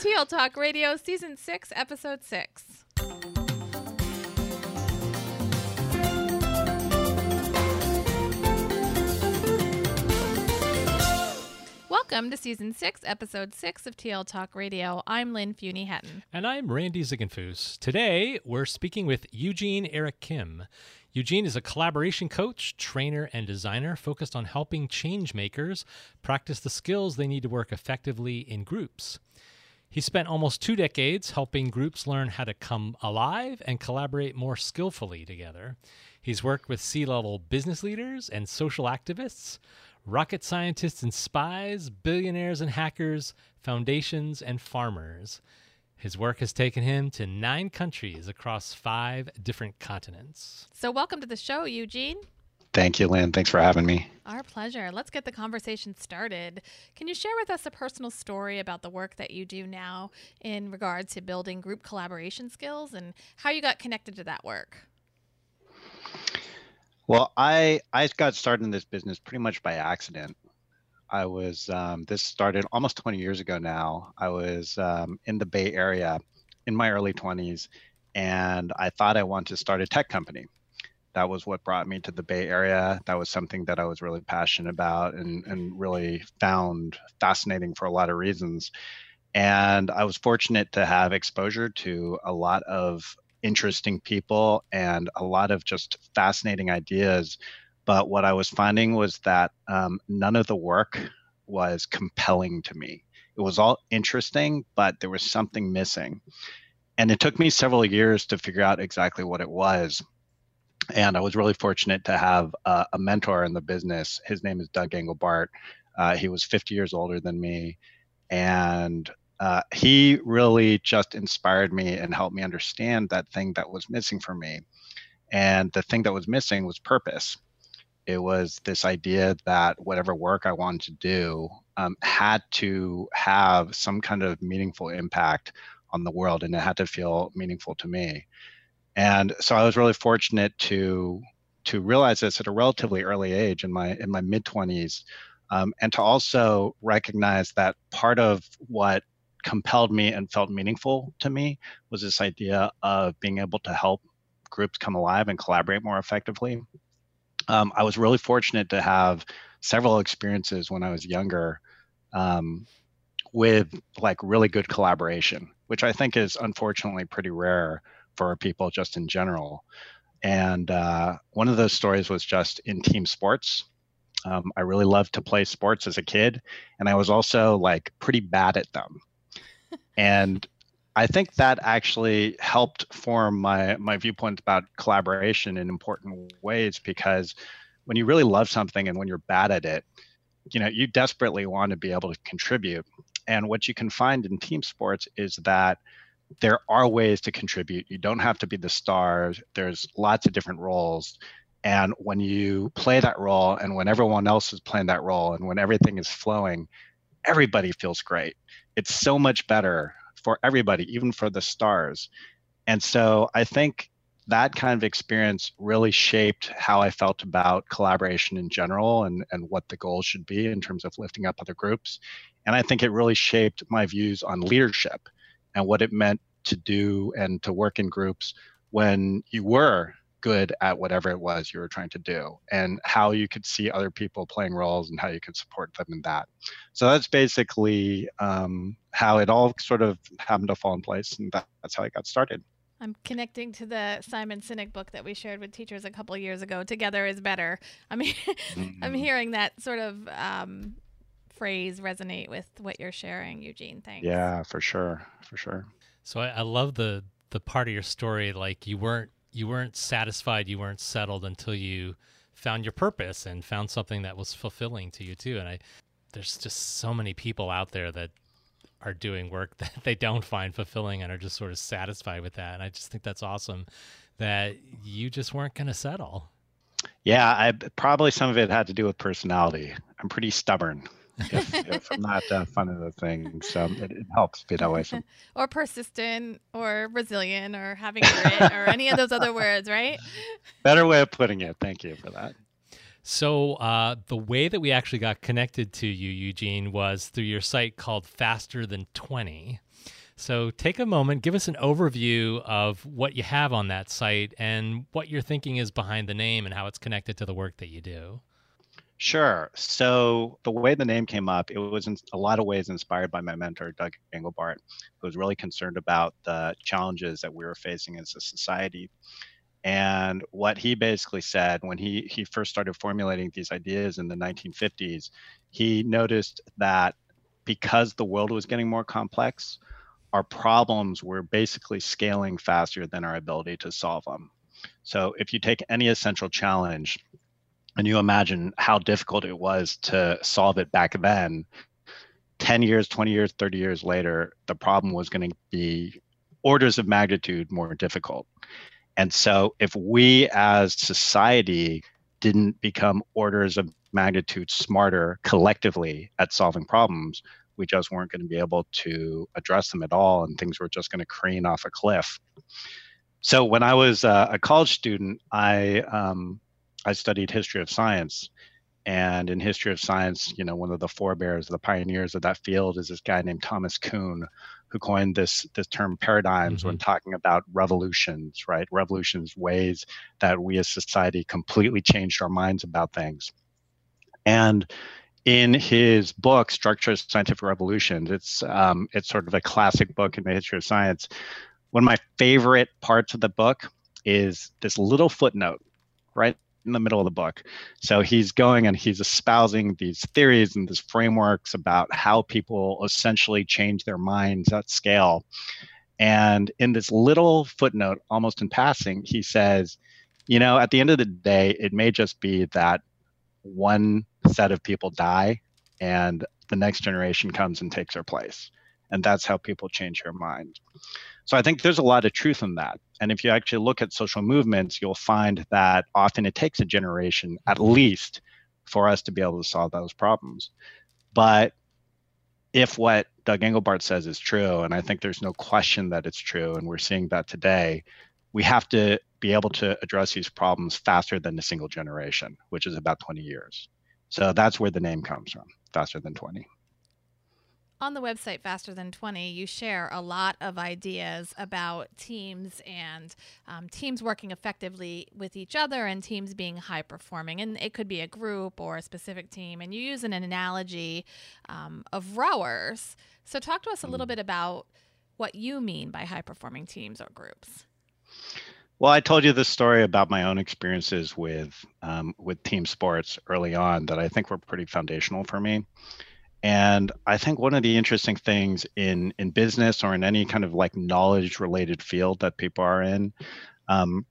TL Talk Radio, Season 6, Episode 6. Welcome to Season 6, Episode 6 of TL Talk Radio. I'm Lynn Fuini-Hetten. And I'm Randy Ziegenfuss. Today, we're speaking with Eugene Eric Kim. Eugene is a collaboration coach, trainer, and designer focused on helping change makers practice the skills they need to work effectively in groups. He spent almost two decades helping groups learn how to come alive and collaborate more skillfully together. He's worked with C level business leaders and social activists, rocket scientists and spies, billionaires and hackers, foundations and farmers. His work has taken him to nine countries across five different continents. So, welcome to the show, Eugene. Thank you, Lynn. Thanks for having me. Our pleasure. Let's get the conversation started. Can you share with us a personal story about the work that you do now in regard to building group collaboration skills and how you got connected to that work? Well, I I got started in this business pretty much by accident. I was, um, this started almost 20 years ago now. I was um, in the Bay Area in my early 20s, and I thought I wanted to start a tech company. That was what brought me to the Bay Area. That was something that I was really passionate about and, and really found fascinating for a lot of reasons. And I was fortunate to have exposure to a lot of interesting people and a lot of just fascinating ideas but what I was finding was that um, none of the work was compelling to me. It was all interesting, but there was something missing. And it took me several years to figure out exactly what it was. And I was really fortunate to have a, a mentor in the business. His name is Doug Engelbart. Uh, he was 50 years older than me. And uh, he really just inspired me and helped me understand that thing that was missing for me. And the thing that was missing was purpose it was this idea that whatever work I wanted to do um, had to have some kind of meaningful impact on the world, and it had to feel meaningful to me. And so I was really fortunate to to realize this at a relatively early age in my in my mid 20s, um, and to also recognize that part of what compelled me and felt meaningful to me was this idea of being able to help groups come alive and collaborate more effectively um, I was really fortunate to have several experiences when I was younger um, with like really good collaboration, which I think is unfortunately pretty rare for people just in general. And uh, one of those stories was just in team sports. Um, I really loved to play sports as a kid, and I was also like pretty bad at them. and I think that actually helped form my my viewpoint about collaboration in important ways because when you really love something and when you're bad at it, you know, you desperately want to be able to contribute. And what you can find in team sports is that there are ways to contribute. You don't have to be the stars. There's lots of different roles. And when you play that role and when everyone else is playing that role and when everything is flowing, everybody feels great. It's so much better for everybody, even for the stars. And so I think that kind of experience really shaped how I felt about collaboration in general and, and what the goal should be in terms of lifting up other groups. And I think it really shaped my views on leadership and what it meant to do and to work in groups when you were good at whatever it was you were trying to do and how you could see other people playing roles and how you could support them in that so that's basically um, how it all sort of happened to fall in place and that, that's how i got started I'm connecting to the Simon Sinek book that we shared with teachers a couple years ago. Together is better. I mean, mm-hmm. I'm hearing that sort of um, phrase resonate with what you're sharing, Eugene. Thanks. Yeah, for sure, for sure. So I, I love the the part of your story like you weren't you weren't satisfied, you weren't settled until you found your purpose and found something that was fulfilling to you too. And I there's just so many people out there that are doing work that they don't find fulfilling and are just sort of satisfied with that. And I just think that's awesome that you just weren't going to settle. Yeah, I probably some of it had to do with personality. I'm pretty stubborn if, if I'm not uh, fun of the thing. So it, it helps be that way. or persistent or resilient or having grit or any of those other words, right? Better way of putting it. Thank you for that. So uh, the way that we actually got connected to you, Eugene, was through your site called Faster Than 20. So take a moment, give us an overview of what you have on that site and what your thinking is behind the name and how it's connected to the work that you do. Sure. So the way the name came up, it was in a lot of ways inspired by my mentor, Doug Engelbart, who was really concerned about the challenges that we were facing as a society. And what he basically said when he, he first started formulating these ideas in the 1950s, he noticed that because the world was getting more complex, our problems were basically scaling faster than our ability to solve them. So if you take any essential challenge, and you imagine how difficult it was to solve it back then. 10 years 20 years 30 years later the problem was going to be orders of magnitude more difficult. And so if we as society didn't become orders of magnitude smarter collectively at solving problems we just weren't going to be able to address them at all and things were just going to crane off a cliff. So when i was uh, a college student i um, I studied history of science. And in history of science, you know, one of the forebears, the pioneers of that field is this guy named Thomas Kuhn, who coined this this term paradigms mm-hmm. when talking about revolutions, right? Revolutions, ways that we as society completely changed our minds about things. And in his book, Structure of Scientific Revolutions, it's um, it's sort of a classic book in the history of science. One of my favorite parts of the book is this little footnote, right in the middle of the book. So he's going and he's espousing these theories and these frameworks about how people essentially change their minds at scale. And in this little footnote, almost in passing, he says, you know, at the end of the day, it may just be that one set of people die and the next generation comes and takes their place. And that's how people change their mind. So I think there's a lot of truth in that. And if you actually look at social movements, you'll find that often it takes a generation at least for us to be able to solve those problems. But if what Doug Engelbart says is true, and I think there's no question that it's true, and we're seeing that today, we have to be able to address these problems faster than a single generation, which is about 20 years. So that's where the name comes from, faster than 20 on the website faster than 20 you share a lot of ideas about teams and um, teams working effectively with each other and teams being high performing and it could be a group or a specific team and you use an analogy um, of rowers so talk to us a little mm. bit about what you mean by high performing teams or groups well, I told you this story about my own experiences with um, with team sports early on that I think were pretty foundational for me. And I think one of the interesting things in in business or in any kind of like knowledge related field that people are in, um,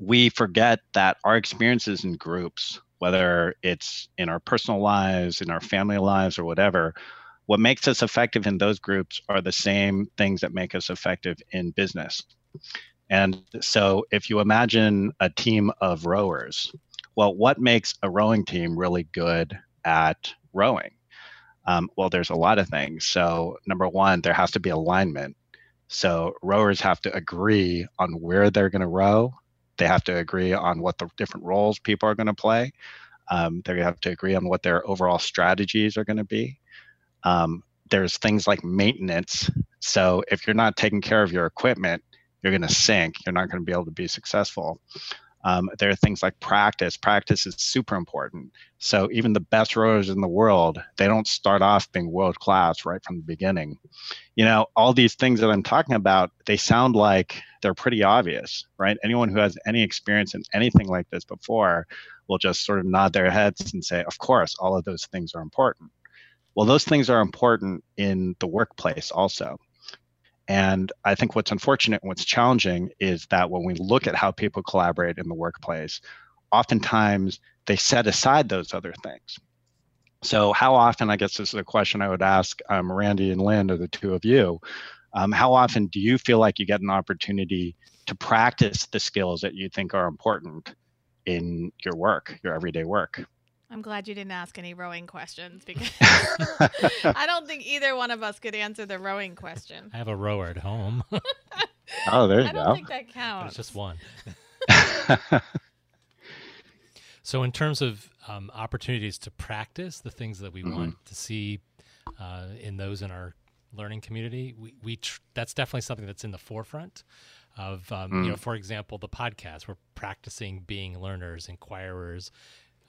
we forget that our experiences in groups, whether it's in our personal lives, in our family lives, or whatever, what makes us effective in those groups are the same things that make us effective in business. And so if you imagine a team of rowers, well, what makes a rowing team really good at rowing? Um, well, there's a lot of things. So, number one, there has to be alignment. So, rowers have to agree on where they're going to row. They have to agree on what the different roles people are going to play. Um, they have to agree on what their overall strategies are going to be. Um, there's things like maintenance. So, if you're not taking care of your equipment, you're going to sink. You're not going to be able to be successful. Um, there are things like practice. Practice is super important. So even the best rowers in the world, they don't start off being world class right from the beginning. You know, all these things that I'm talking about, they sound like they're pretty obvious, right? Anyone who has any experience in anything like this before will just sort of nod their heads and say, of course, all of those things are important. Well, those things are important in the workplace also. And I think what's unfortunate and what's challenging is that when we look at how people collaborate in the workplace, oftentimes they set aside those other things. So, how often, I guess this is a question I would ask um, Randy and Lynn, or the two of you, um, how often do you feel like you get an opportunity to practice the skills that you think are important in your work, your everyday work? I'm glad you didn't ask any rowing questions because I don't think either one of us could answer the rowing question. I have a rower at home. oh, there you I go. I don't think that counts. it's just one. so, in terms of um, opportunities to practice the things that we Mhm. want to see uh, in those in our learning community, we, we tr- that's definitely something that's in the forefront of, um, you know, for example, the podcast. We're practicing being learners, inquirers,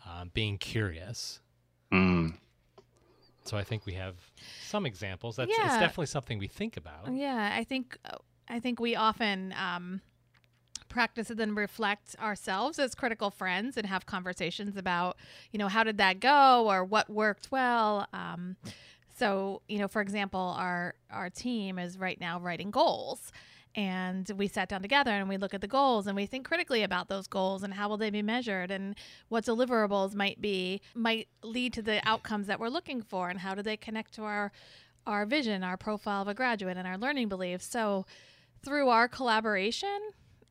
um, being curious. Mm. So I think we have some examples. That's it's definitely something we think about. Yeah, I think I think we often um, practice and then reflect ourselves as critical friends and have conversations about, you know, how did that go or what worked well. Um, so, you know, for example, our our team is right now writing goals. And we sat down together and we look at the goals and we think critically about those goals and how will they be measured and what deliverables might be might lead to the outcomes that we're looking for and how do they connect to our our vision, our profile of a graduate, and our learning beliefs. So, through our collaboration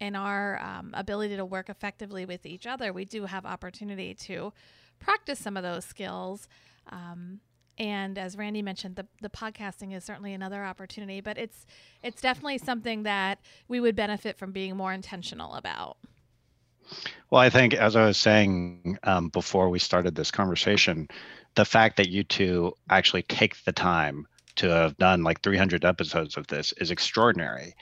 and our um, ability to work effectively with each other, we do have opportunity to practice some of those skills. Um, and as Randy mentioned, the, the podcasting is certainly another opportunity, but it's it's definitely something that we would benefit from being more intentional about. Well, I think, as I was saying um, before we started this conversation, the fact that you two actually take the time to have done like 300 episodes of this is extraordinary.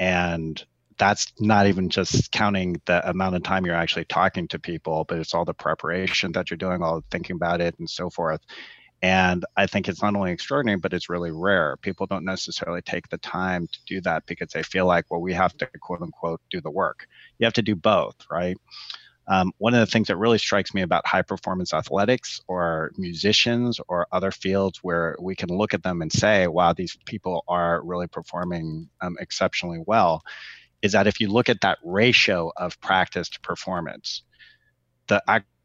And that's not even just counting the amount of time you're actually talking to people, but it's all the preparation that you're doing, all the thinking about it, and so forth. And I think it's not only extraordinary, but it's really rare. People don't necessarily take the time to do that because they feel like, well, we have to quote unquote do the work. You have to do both, right? Um, one of the things that really strikes me about high performance athletics or musicians or other fields where we can look at them and say, wow, these people are really performing um, exceptionally well, is that if you look at that ratio of practice to performance, the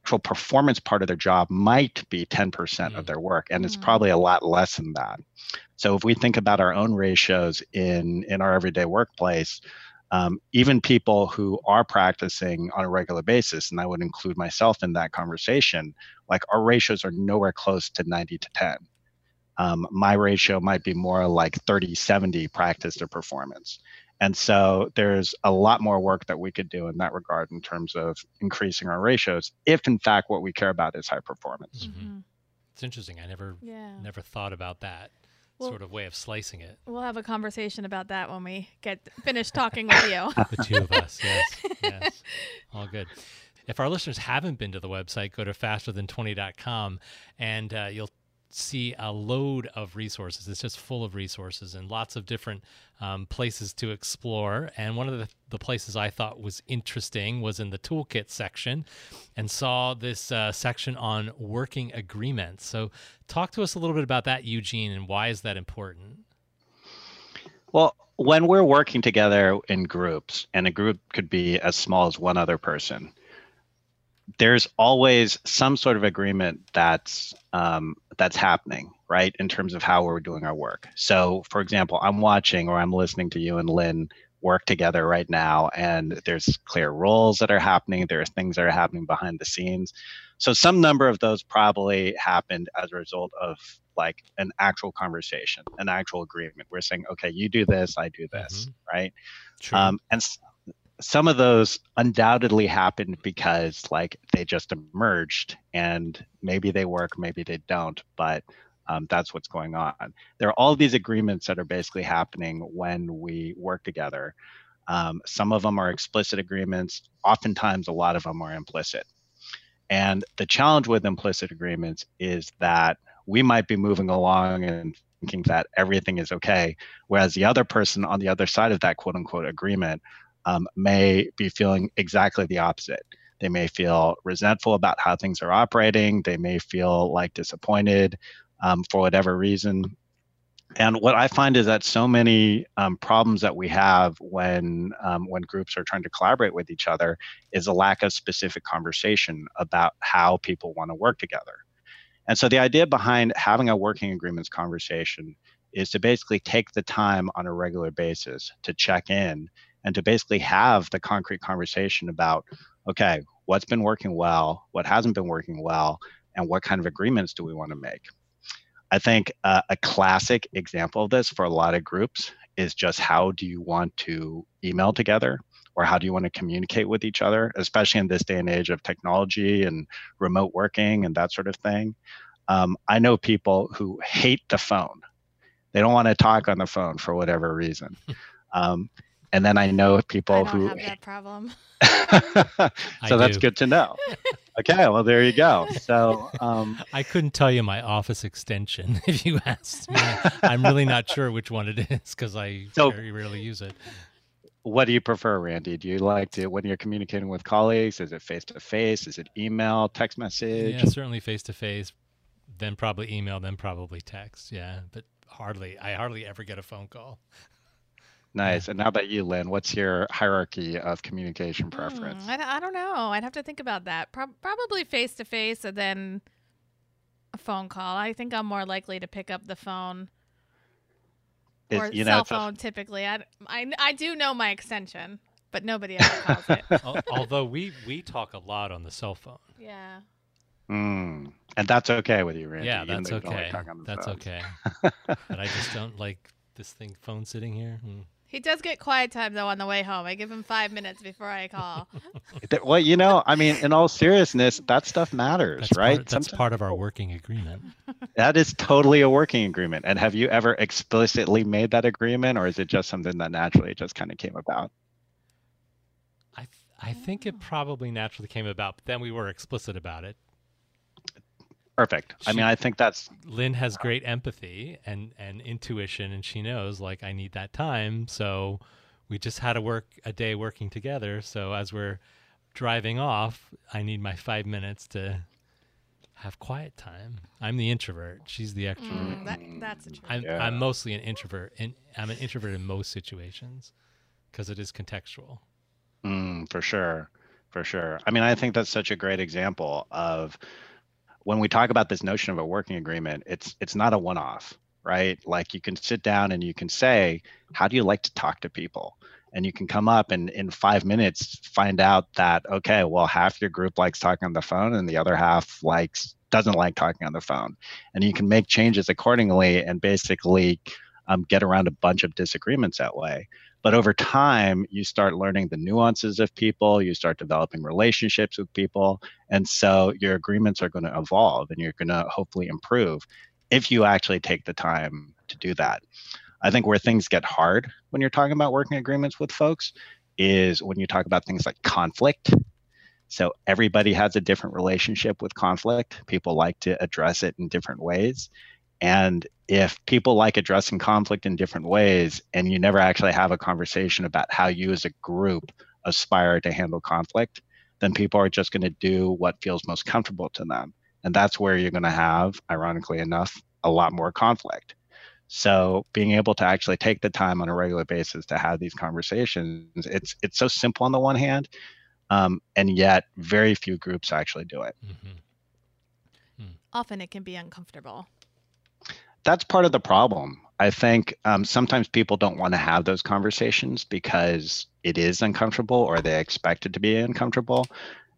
actual performance part of their job might be 10% Mm. of their work, and it's Mm. probably a lot less than that. So if we think about our own ratios in in our everyday workplace, um, even people who are practicing on a regular basis, and I would include myself in that conversation, like our ratios are nowhere close to 90 to 10. Um, my ratio might be more like 30 70 practice to performance. And so there's a lot more work that we could do in that regard in terms of increasing our ratios, if in fact what we care about is high performance. Mhm. Mhm. It's interesting. I never Yeah. never thought about that Well- sort of way of slicing it. We'll have a conversation about that when we get finished talking with you. The two of us, yes, yes, all good. If our listeners haven't been to the website, go to fasterthan20.com and uh, you'll see a load of resources. It's just full of resources and lots of different um, places to explore. And one of the, the places I thought was interesting was in the toolkit section and saw this uh, section on working agreements. So, talk to us a little bit about that, Eugene, and why is that important? Well, when we're working together in groups, and a group could be as small as one other person, there's always some sort of agreement that's um, that's happening, right, in terms of how we're doing our work. So, for example, I'm watching or I'm listening to you and Lynn work together right now, and there's clear roles that are happening. There are things that are happening behind the scenes. So, some number of those probably happened as a result of like an actual conversation, an actual agreement. We're saying, okay, you do this, I do this, mm-hmm. right? Um, and some of those undoubtedly happened because like they just emerged and maybe they work, maybe they don't, but um, that's what's going on. There are all these agreements that are basically happening when we work together. Um, some of them are explicit agreements. Oftentimes, a lot of them are implicit. And the challenge with implicit agreements is that we might be moving along and thinking that everything is okay, whereas the other person on the other side of that quote unquote agreement um, may be feeling exactly the opposite. They may feel resentful about how things are operating. They may feel like disappointed um, for whatever reason. And what I find is that so many um, problems that we have when um, when groups are trying to collaborate with each other is a lack of specific conversation about how people want to work together. And so the idea behind having a working agreements conversation is to basically take the time on a regular basis to check in and to basically have the concrete conversation about okay, what's been working well, what hasn't been working well, and what kind of agreements do we want to make. I think uh, a classic example of this for a lot of groups is just how do you want to email together or how do you want to communicate with each other, especially in this day and age of technology and remote working and that sort of thing. Um, I know people who hate the phone. They don't want to talk on the phone for whatever reason. Um, and then I know people I who have that problem. so that's do. good to know. okay, well there you go. So um, I couldn't tell you my office extension if you asked me. I'm really not sure which one it is because I So- very rarely use it. what do you prefer, Randy? Do you like to when you're communicating with colleagues? Is it face to face? Is it email, text message? Yeah, certainly face to face, then probably email, then probably text. Yeah, but hardly. I hardly ever get a phone call. Nice. And how about you, Lynn? What's your hierarchy of communication preference? I I, d- I don't know. I'd have to think about that. Prob probably face to face and then a phone call. I think I'm more likely to pick up the phone Is- or you know, cell it's a- phone. Typically, I, I I do know my extension, but nobody ever calls it. Although we we talk a lot on the cell phone. Yeah. Mm. And that's okay with you, Randy. yeah, that's though like okay. talking on the That's phone. okay. but I just don't like this thing phone sitting here. Mm. He does get quiet time though on the way home. I give him five minutes before I call. Well, you know, I mean, in all seriousness, that stuff matters, That's right? Part, that's Sometimes- part of our working agreement. that is totally a working agreement. And have you ever explicitly made that agreement, or is it just something that naturally just kind of came about? I th- I think it probably naturally came about, but then we were explicit about it. Perfect. I mean, I think that's Lynn has great empathy and and intuition, and she knows like I need that time. So we just had to work a day working together. So as we're driving off, I need my five minutes to have quiet time. I'm the introvert. She's the extrovert. Mm, that, that's a truth. I'm Yeah. I'm mostly an introvert, and I'm an introvert in most situations because it is contextual. Mm, for sure, for sure. I mean, I think that's such a great example of when we talk about this notion of a working agreement. It's it's not a one-off, right? Like you can sit down and you can say, "How do you like to talk to people?" And you can come up and in five minutes find out that okay, well, half your group likes talking on the phone, and the other half likes doesn't like talking on the phone, and you can make changes accordingly and basically um, get around a bunch of disagreements that way. But over time, you start learning the nuances of people, you start developing relationships with people. And so your agreements are going to evolve and you're going to hopefully improve if you actually take the time to do that. I think where things get hard when you're talking about working agreements with folks is when you talk about things like conflict. So everybody has a different relationship with conflict. People like to address it in different ways. And if people like addressing conflict in different ways and you never actually have a conversation about how you as a group aspire to handle conflict, then people are just going to do what feels most comfortable to them. And that's where you're going to have, ironically enough, a lot more conflict. So being able to actually take the time on a regular basis to have these conversations, it's it's so simple on the one hand, um, and yet very few groups actually do it. hmm Often it can be uncomfortable. That's part of the problem. I think um, sometimes people don't want to have those conversations because it is uncomfortable or they expect it to be uncomfortable.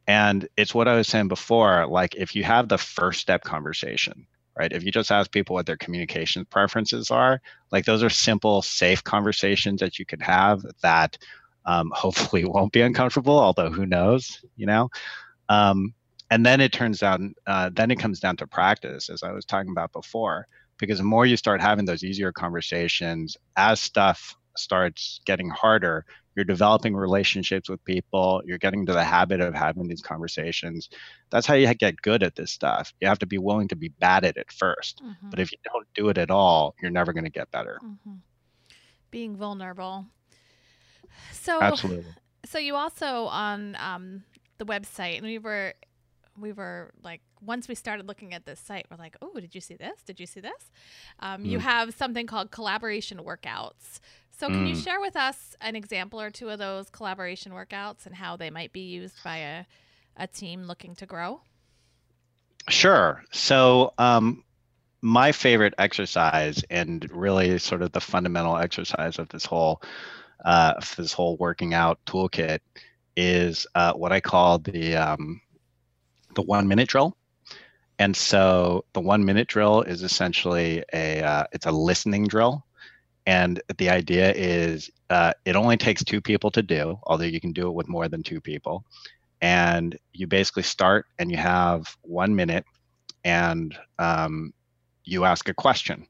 And it's what I was saying before like, if you have the first step conversation, right? If you just ask people what their communication preferences are, like those are simple, safe conversations that you can have that um, hopefully won't be uncomfortable, although who knows, you know? Um, and then it turns out, uh, then it comes down to practice, as I was talking about before, because the more you start having those easier conversations, as stuff starts getting harder, you're developing relationships with people, you're getting to the habit of having these conversations. That's how you get good at this stuff. You have to be willing to be bad at it 1st mm-hmm. But if you don't do it at all, you're never going to get better. Mm-hmm. Being vulnerable. So Absolutely. So you also on um, the website, and we were we were like once we started looking at this site we're like oh did you see this did you see this um, mm. you have something called collaboration workouts so can mm. you share with us an example or two of those collaboration workouts and how they might be used by a, a team looking to grow sure so um, my favorite exercise and really sort of the fundamental exercise of this whole uh, this whole working out toolkit is uh, what I call the um, the one minute drill. And so the one minute drill is essentially a uh, it's a listening drill, and the idea is uh, it only takes two people to do, although you can do it with more than two people. And you basically start and you have one minute, and um, you ask a question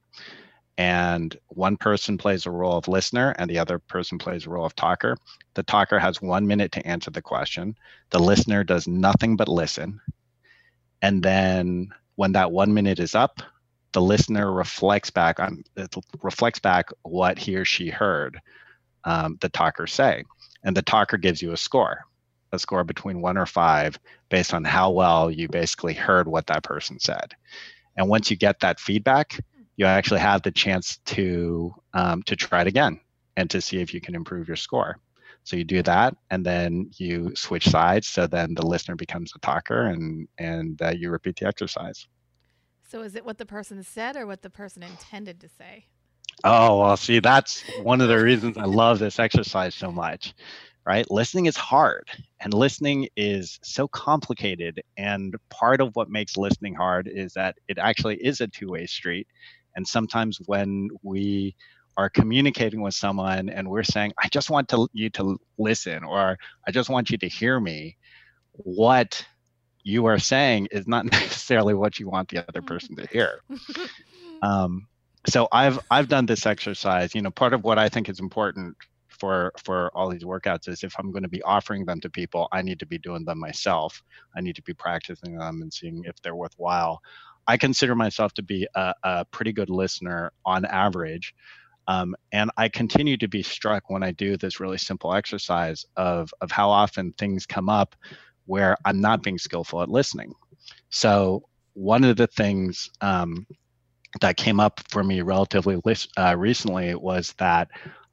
and one person plays a role of listener and the other person plays a role of talker. The talker has one minute to answer the question. The listener does nothing but listen. And then when that one minute is up, the listener reflects back on reflects back what he or she heard um, the talker say, and the talker gives you a score, a score between one or five, based on how well you basically heard what that person said. And once you get that feedback, you actually have the chance to um, to try it again and to see if you can improve your score. So you do that, and then you switch sides. So then the listener becomes the talker, and and uh, you repeat the exercise. So is it what the person said or what the person intended to say? Oh well, see, that's one of the reasons I love this exercise so much. Right, listening is hard, and listening is so complicated. And part of what makes listening hard is that it actually is a two-way street and sometimes when we are communicating with someone and we're saying, I just want to, you to listen or I just want you to hear me, what you are saying is not necessarily what you want the other person to hear. Um, so I've I've done this exercise. You know, part of what I think is important for for all these workouts is if I'm going to be offering them to people, I need to be doing them myself. I need to be practicing them and seeing if they're worthwhile. I consider myself to be a, a pretty good listener on average. Um, and I continue to be struck when I do this really simple exercise of, of how often things come up where I'm not being skillful at listening. So, one of the things um, that came up for me relatively uh, recently was that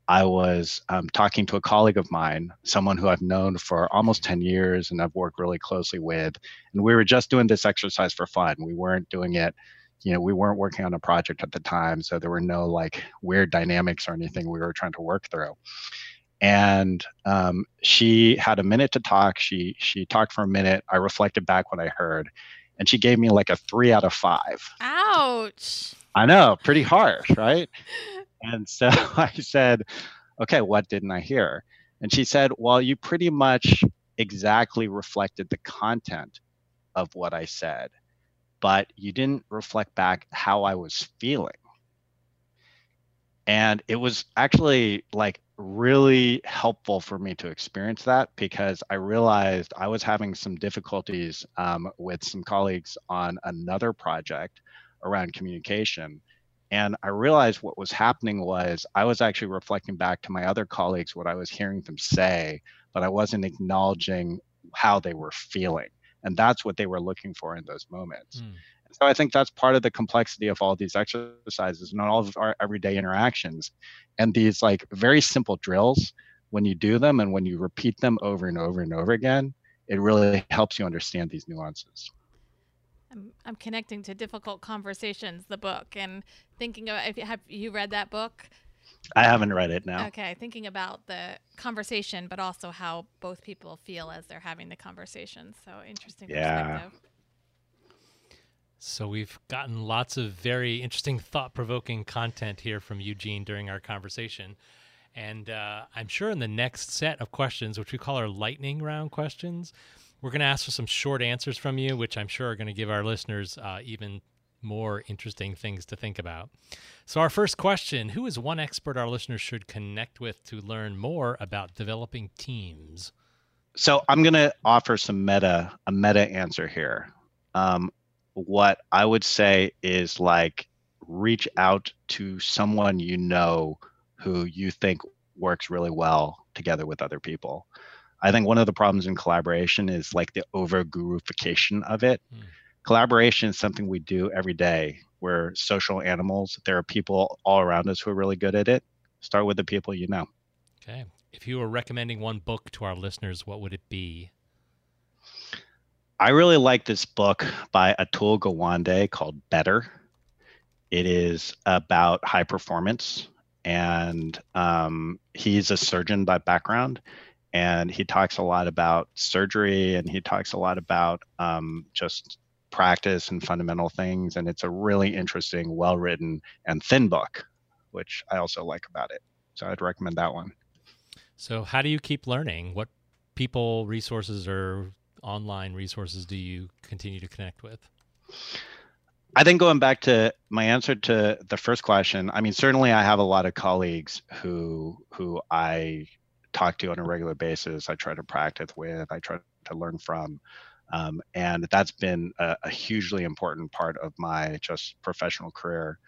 I was um, talking to a colleague of mine, someone who I've known for almost 10 years and I've worked really closely with. And we were just doing this exercise for fun. We weren't doing it, you know, we weren't working on a project at the time. So there were no like weird dynamics or anything we were trying to work through. And um, she had a minute to talk. She she talked for a minute. I reflected back what I heard, and she gave me like a three out of five. Ouch! I know, pretty harsh, right? And so I said, okay, what didn't I hear? And she said, well, you pretty much exactly reflected the content of what I said, but you didn't reflect back how I was feeling. And it was actually like really helpful for me to experience that because I realized I was having some difficulties um, with some colleagues on another project around communication and I realized what was happening was I was actually reflecting back to my other colleagues what I was hearing them say, but I wasn't acknowledging how they were feeling. And that's what they were looking for in those moments. Mm. So I think that's part of the complexity of all these exercises and all of our everyday interactions. And these like very simple drills, when you do them and when you repeat them over and over and over again, it really helps you understand these nuances. I'm, I'm connecting to difficult conversations the book and thinking about if you have you read that book i haven't read it now okay thinking about the conversation but also how both people feel as they're having the conversation so interesting yeah. So we've gotten lots of very interesting, thought-provoking content here from Eugene during our conversation. And uh, I'm sure in the next set of questions, which we call our lightning round questions, we're going to ask for some short answers from you, which I'm sure are going to give our listeners uh, even more interesting things to think about. So, our first question Who is one expert our listeners should connect with to learn more about developing teams? So, I'm going to offer some meta, a meta answer here. Um, what I would say is like reach out to someone you know who you think works really well together with other people. I think one of the problems in collaboration is like the over gurufication of it. Mm. Collaboration is something we do every day. We're social animals. There are people all around us who are really good at it. Start with the people you know. Okay. If you were recommending one book to our listeners, what would it be? I really like this book by Atul Gawande called Better. It is about high performance and um, he's a surgeon by background and he talks a lot about surgery and he talks a lot about um, just practice and fundamental things and it's a really interesting well written and thin book which i also like about it so i'd recommend that one so how do you keep learning what people resources or online resources do you continue to connect with I think going back to my answer to the first question, I mean, certainly I have a lot of colleagues who who I talk to on a regular basis. I try to practice with. I try to learn from, um, and that's been a, a, hugely important part of my just professional career.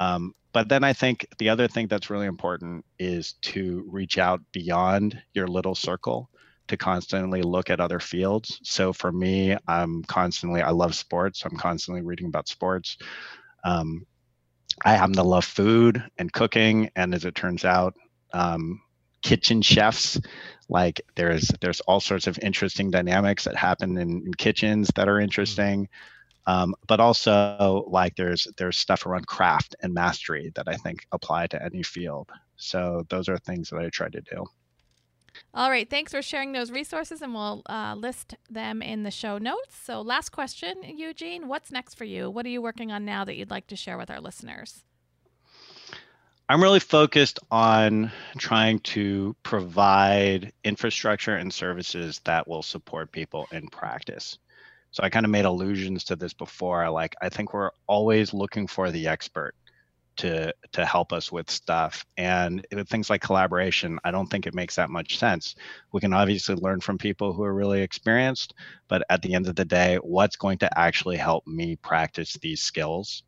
Um, but then I think the other thing that's really important is to reach out beyond your little circle to constantly look at other fields. So for me, I'm constantly, I love sports. I'm constantly reading about sports. Um, I happen to love food and cooking. And as it turns out, um, kitchen chefs, like there's there's all sorts of interesting dynamics that happen in, in kitchens that are interesting. Um, but also like there's there's stuff around craft and mastery that I think apply to any field. So those are things that I try to do. All right. Thanks for sharing those resources, and we'll uh, list them in the show notes. So, last question, Eugene what's next for you? What are you working on now that you'd like to share with our listeners? I'm really focused on trying to provide infrastructure and services that will support people in practice. So I kind of made allusions to this before. Like, I think we're always looking for the expert to to help us with stuff and things like collaboration i don't think it makes that much sense we can obviously learn from people who are really experienced but at the end of the day what's going to actually help me practice these skills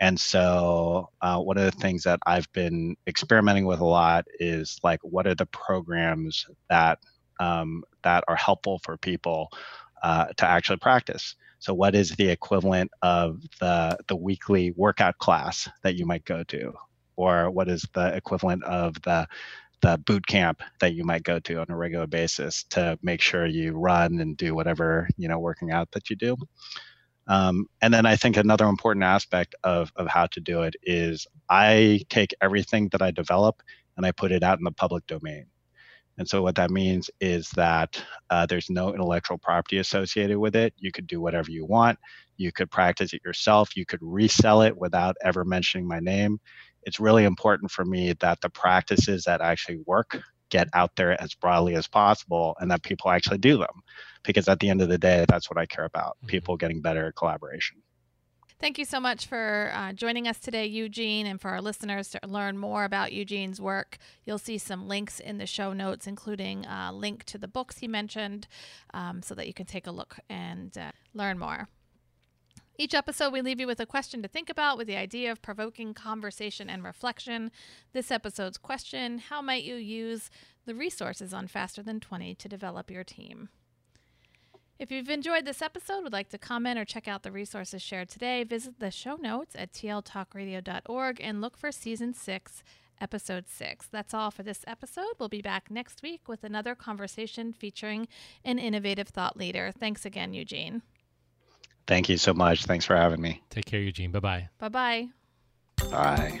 and so uh, one of the things that i've been experimenting with a lot is like what are the programs that um, that are helpful for people uh, to actually practice so what is the equivalent of the the weekly workout class that you might go to, or what is the equivalent of the the boot camp that you might go to on a regular basis to make sure you run and do whatever you know working out that you do. Um, and then I think another important aspect of, of how to do it is I take everything that I develop and I put it out in the public domain. And so what that means is that uh, there's no intellectual property associated with it. You could do whatever you want. You could practice it yourself. You could resell it without ever mentioning my name. It's really important for me that the practices that actually work get out there as broadly as possible and that people actually do them. Because at the end of the day, that's what I care about mm-hmm. people getting better at collaboration. Thank you so much for uh, joining us today, Eugene, and for our listeners to learn more about Eugene's work. You'll see some links in the show notes, including a link to the books he mentioned, um, so that you can take a look and uh, learn more. Each episode, we leave you with a question to think about with the idea of provoking conversation and reflection. This episode's question How might you use the resources on Faster Than 20 to develop your team? If you've enjoyed this episode, would like to comment or check out the resources shared today, visit the show notes at tltalkradio.org and look for season six, episode six. That's all for this episode. We'll be back next week with another conversation featuring an innovative thought leader. Thanks again, Eugene. Thank you so much. Thanks for having me. Take care, Eugene. Bye bye. Bye bye. Bye.